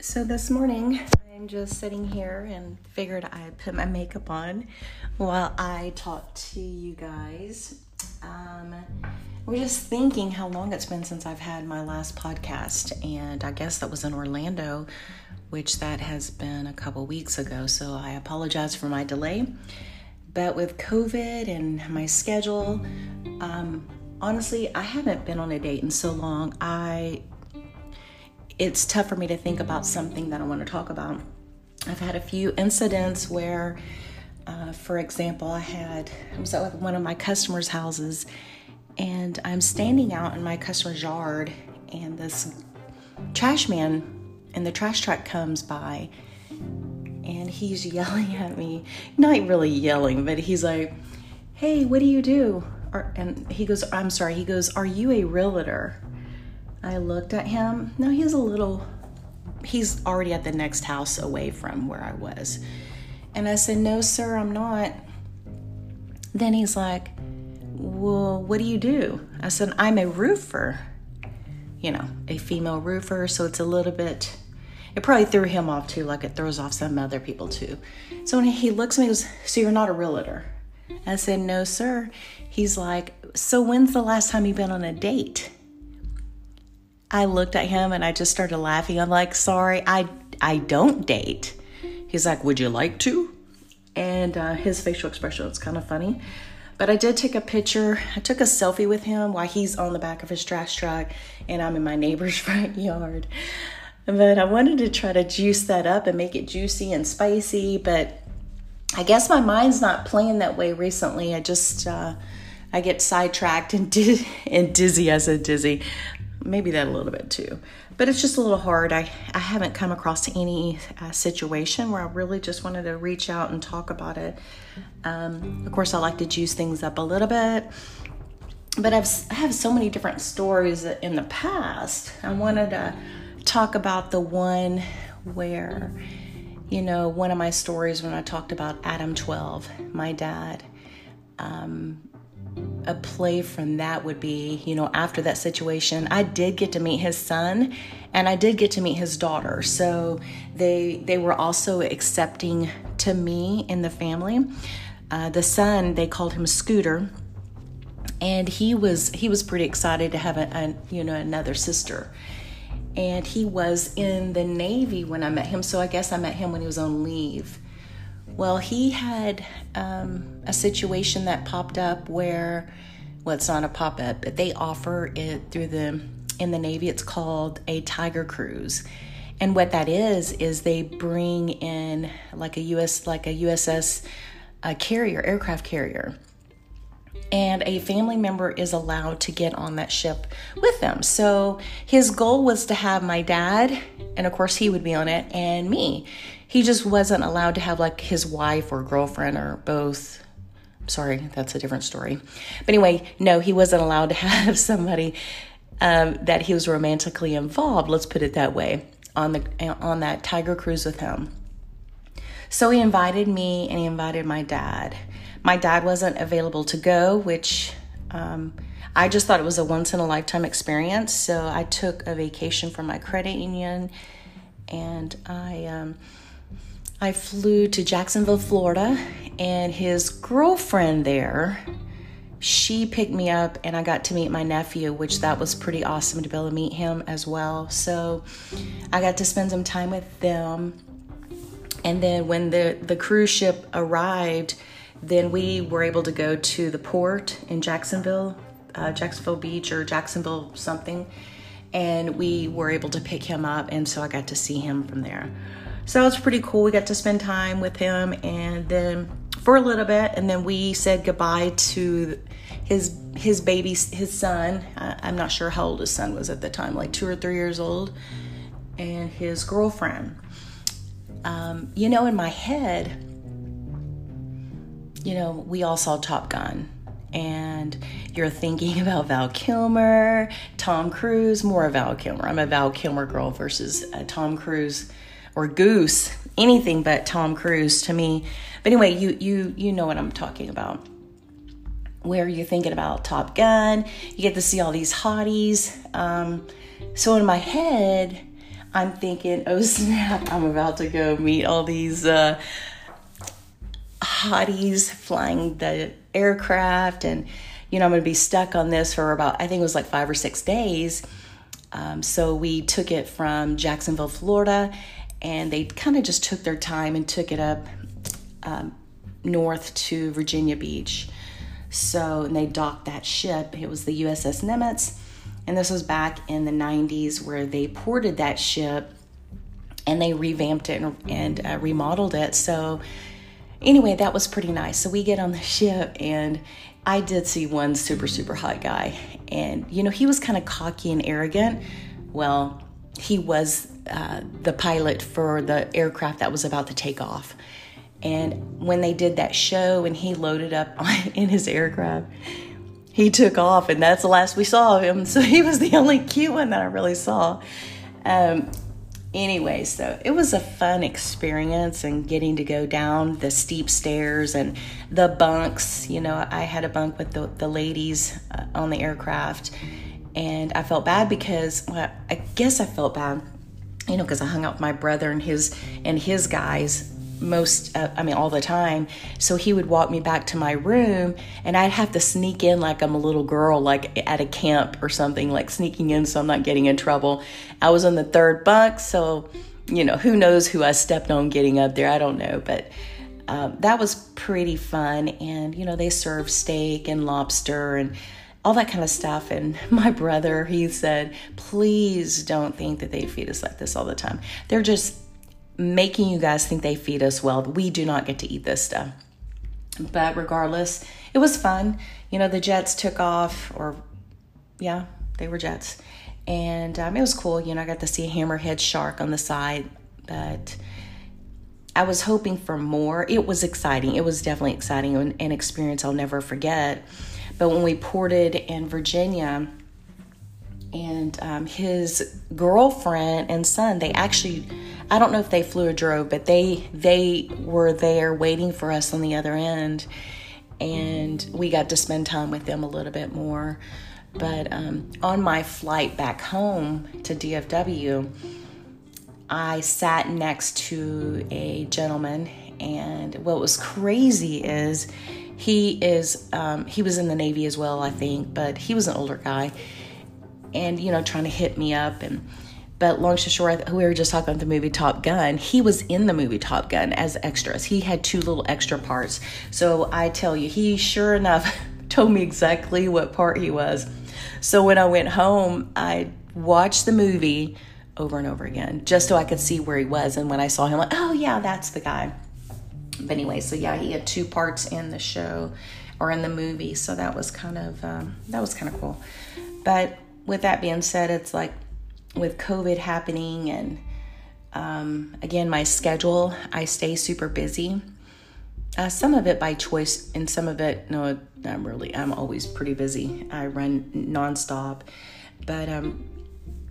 So this morning, I'm just sitting here and figured I'd put my makeup on while I talk to you guys. Um, we're just thinking how long it's been since I've had my last podcast, and I guess that was in Orlando, which that has been a couple weeks ago. So I apologize for my delay. But with COVID and my schedule, um, honestly, I haven't been on a date in so long. I it's tough for me to think about something that I want to talk about. I've had a few incidents where, uh, for example, I had I was at one of my customers' houses, and I'm standing out in my customer's yard, and this trash man and the trash truck comes by, and he's yelling at me. Not really yelling, but he's like, "Hey, what do you do?" Or, and he goes, "I'm sorry." He goes, "Are you a realtor?" I looked at him. No, he's a little, he's already at the next house away from where I was. And I said, No, sir, I'm not. Then he's like, Well, what do you do? I said, I'm a roofer, you know, a female roofer. So it's a little bit, it probably threw him off too, like it throws off some other people too. So when he looks at me, he goes, So you're not a realtor? I said, No, sir. He's like, So when's the last time you've been on a date? I looked at him and I just started laughing. I'm like, sorry, I I don't date. He's like, would you like to? And uh, his facial expression was kind of funny. But I did take a picture. I took a selfie with him while he's on the back of his trash truck and I'm in my neighbor's front yard. But I wanted to try to juice that up and make it juicy and spicy. But I guess my mind's not playing that way recently. I just, uh, I get sidetracked and, di- and dizzy. as a dizzy maybe that a little bit too. But it's just a little hard. I, I haven't come across any uh, situation where I really just wanted to reach out and talk about it. Um, of course, I like to juice things up a little bit. But I've, I have so many different stories in the past. I wanted to talk about the one where, you know, one of my stories when I talked about Adam 12, my dad. Um, a play from that would be, you know, after that situation, I did get to meet his son and I did get to meet his daughter. So they they were also accepting to me in the family. Uh, the son, they called him Scooter, and he was he was pretty excited to have a, a you know another sister. And he was in the Navy when I met him, so I guess I met him when he was on leave. Well, he had um, a situation that popped up where, well, it's not a pop up, but they offer it through the, in the Navy, it's called a Tiger Cruise. And what that is, is they bring in like a US, like a USS a carrier, aircraft carrier. And a family member is allowed to get on that ship with them. So his goal was to have my dad, and of course he would be on it, and me he just wasn't allowed to have like his wife or girlfriend or both. Sorry, that's a different story. But anyway, no, he wasn't allowed to have somebody um, that he was romantically involved. Let's put it that way on the on that tiger cruise with him. So he invited me and he invited my dad. My dad wasn't available to go, which um, I just thought it was a once in a lifetime experience. So I took a vacation from my credit union and I um, I flew to Jacksonville, Florida, and his girlfriend there, she picked me up and I got to meet my nephew, which that was pretty awesome to be able to meet him as well. So I got to spend some time with them. And then when the, the cruise ship arrived, then we were able to go to the port in Jacksonville, uh, Jacksonville Beach or Jacksonville something. And we were able to pick him up. And so I got to see him from there. So it was pretty cool. We got to spend time with him and then for a little bit, and then we said goodbye to his his baby, his son. I'm not sure how old his son was at the time, like two or three years old, and his girlfriend. Um, you know, in my head, you know, we all saw Top Gun, and you're thinking about Val Kilmer, Tom Cruise, more of Val Kilmer. I'm a Val Kilmer girl versus Tom Cruise or Goose, anything but Tom Cruise to me. But anyway, you you you know what I'm talking about. Where you're thinking about Top Gun, you get to see all these hotties. Um, so in my head, I'm thinking, oh snap, I'm about to go meet all these uh, hotties flying the aircraft, and you know, I'm going to be stuck on this for about, I think it was like five or six days. Um, so we took it from Jacksonville, Florida, and they kind of just took their time and took it up um, north to Virginia Beach. So, and they docked that ship. It was the USS Nimitz. And this was back in the 90s where they ported that ship and they revamped it and, and uh, remodeled it. So, anyway, that was pretty nice. So, we get on the ship and I did see one super, super hot guy. And, you know, he was kind of cocky and arrogant. Well, he was uh, the pilot for the aircraft that was about to take off. And when they did that show and he loaded up in his aircraft, he took off, and that's the last we saw of him. So he was the only cute one that I really saw. Um, anyway, so it was a fun experience and getting to go down the steep stairs and the bunks. You know, I had a bunk with the, the ladies uh, on the aircraft, and I felt bad because, well, I guess I felt bad, you know, because I hung out with my brother and his and his guys most uh, i mean all the time. So he would walk me back to my room and i'd have to sneak in like i'm a little girl like at a camp or something like sneaking in so i'm not getting in trouble. I was on the third bunk so you know who knows who i stepped on getting up there i don't know. But um, that was pretty fun and you know they serve steak and lobster and all that kind of stuff. And my brother, he said, please don't think that they feed us like this all the time. They're just making you guys think they feed us well. We do not get to eat this stuff. But regardless, it was fun. You know, the jets took off, or yeah, they were jets. And um, it was cool. You know, I got to see a hammerhead shark on the side, but I was hoping for more. It was exciting. It was definitely exciting, an, an experience I'll never forget. But when we ported in Virginia, and um, his girlfriend and son, they actually I don't know if they flew or drove, but they they were there waiting for us on the other end, and we got to spend time with them a little bit more. But um, on my flight back home to DFW, I sat next to a gentleman, and what was crazy is he is um, he was in the Navy as well, I think, but he was an older guy, and you know trying to hit me up and but long story short, we were just talking about the movie Top Gun. He was in the movie Top Gun as extras. He had two little extra parts. So I tell you, he sure enough told me exactly what part he was. So when I went home, I watched the movie over and over again just so I could see where he was. And when I saw him, like, oh yeah, that's the guy. But anyway, so yeah, he had two parts in the show or in the movie. So that was kind of um, that was kind of cool. But with that being said, it's like with COVID happening and um, again, my schedule, I stay super busy. Uh, some of it by choice, and some of it, no, I'm really, I'm always pretty busy. I run nonstop, but um,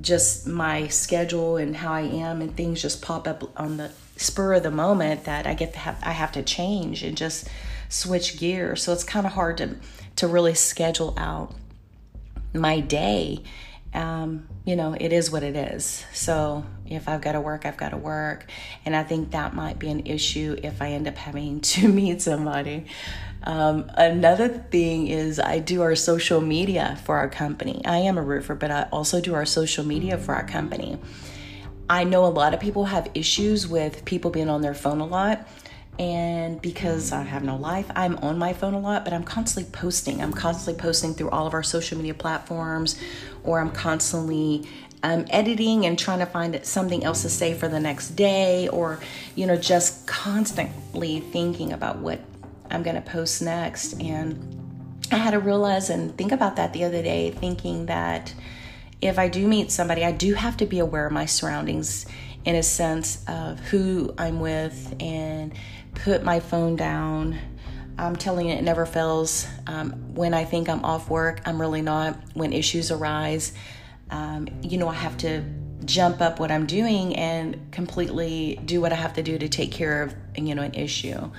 just my schedule and how I am, and things just pop up on the spur of the moment that I get to have, I have to change and just switch gears. So it's kind of hard to to really schedule out my day um, you know, it is what it is. So if I've got to work, I've got to work. And I think that might be an issue if I end up having to meet somebody. Um, another thing is I do our social media for our company. I am a roofer, but I also do our social media for our company. I know a lot of people have issues with people being on their phone a lot. And because I have no life, I'm on my phone a lot, but I'm constantly posting. I'm constantly posting through all of our social media platforms, or I'm constantly um, editing and trying to find something else to say for the next day, or, you know, just constantly thinking about what I'm going to post next. And I had to realize and think about that the other day, thinking that if I do meet somebody, I do have to be aware of my surroundings in a sense of who I'm with and put my phone down. I'm telling it never fails. Um, when I think I'm off work, I'm really not. When issues arise, um, you know, I have to jump up what I'm doing and completely do what I have to do to take care of, you know, an issue.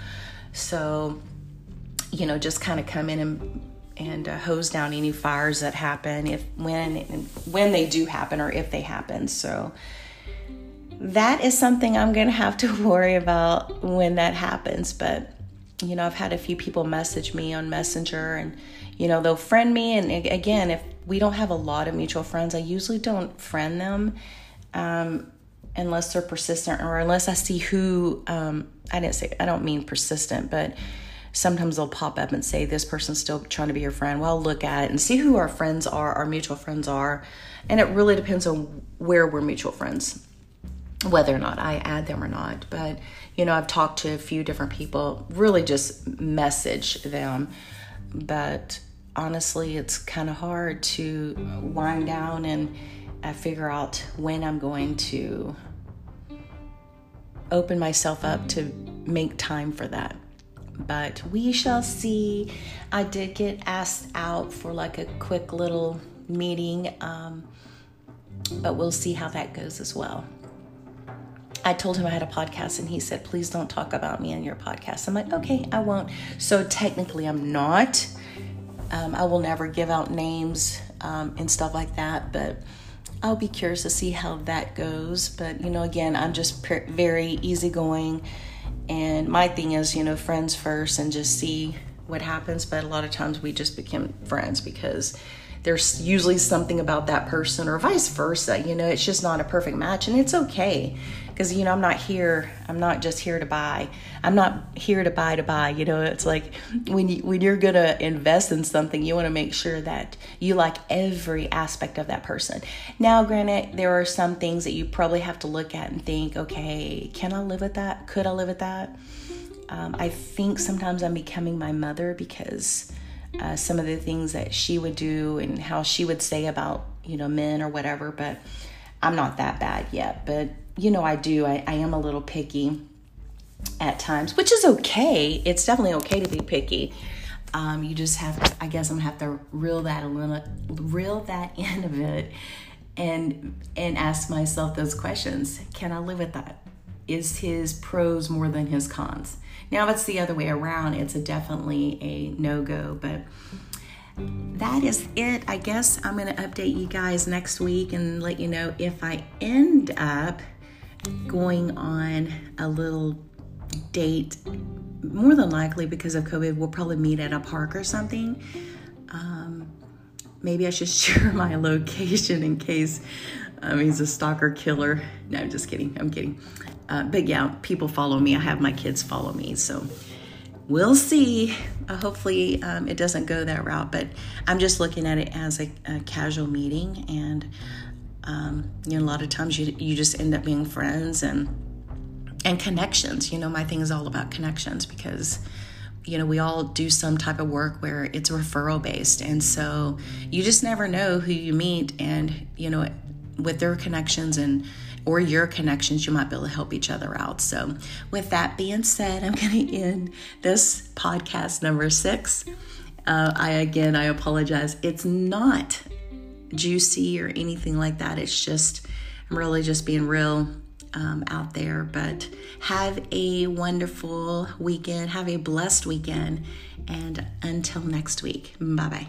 So, you know, just kind of come in and and uh, hose down any fires that happen if when when they do happen or if they happen. So, that is something I'm going to have to worry about when that happens. But, you know, I've had a few people message me on Messenger and, you know, they'll friend me. And again, if we don't have a lot of mutual friends, I usually don't friend them um, unless they're persistent or unless I see who, um, I didn't say, I don't mean persistent, but sometimes they'll pop up and say, This person's still trying to be your friend. Well, look at it and see who our friends are, our mutual friends are. And it really depends on where we're mutual friends whether or not I add them or not. But, you know, I've talked to a few different people, really just message them. But honestly, it's kind of hard to wind down and uh, figure out when I'm going to open myself up to make time for that. But we shall see. I did get asked out for like a quick little meeting, um, but we'll see how that goes as well. I told him I had a podcast and he said, please don't talk about me in your podcast. I'm like, okay, I won't. So technically, I'm not. Um, I will never give out names um, and stuff like that, but I'll be curious to see how that goes. But, you know, again, I'm just very easygoing. And my thing is, you know, friends first and just see what happens. But a lot of times we just become friends because there's usually something about that person or vice versa. You know, it's just not a perfect match and it's okay because you know i'm not here i'm not just here to buy. I'm not here to buy to buy you know? It's like when you when you're gonna invest in something you want to make sure that you like every aspect of that person. Now granted there are some things that you probably have to look at and think okay can i live with that? Could i live with that? Um, i think sometimes i'm becoming my mother because uh, some of the things that she would do and how she would say about you know men or whatever but i'm not that bad yet. But you know, I do. I, I am a little picky at times, which is okay. It's definitely okay to be picky. Um, you just have to, I guess I'm gonna have to reel that a little, reel that in a bit and and ask myself those questions. Can I live with that? Is his pros more than his cons? Now, if it's the other way around, it's a definitely a no go, but that is it. I guess I'm to update you guys next week and let you know if I end up going on a little date. More than likely, because of COVID, we'll probably meet at a park or something. Um, maybe I should share my location in case um, he's a stalker killer. No, I'm just kidding. I'm kidding. Uh, but yeah, people follow me. I have my kids follow me. So we'll see. Uh, hopefully, um, it doesn't go that route. But I'm just looking at it as a, a casual meeting. And um, you know, a lot of times you you just end up being friends and and connections. You know, my thing is all about connections because you know we all do some type of work where it's referral based, and so you just never know who you meet, and you know, with their connections and or your connections, you might be able to help each other out. So, with that being said, I'm going to end this podcast number six. Uh, I again, I apologize. It's not juicy or anything like that. It's just, I'm really just being real um, out there. But have a wonderful weekend. Have a blessed weekend. And until next week, bye bye.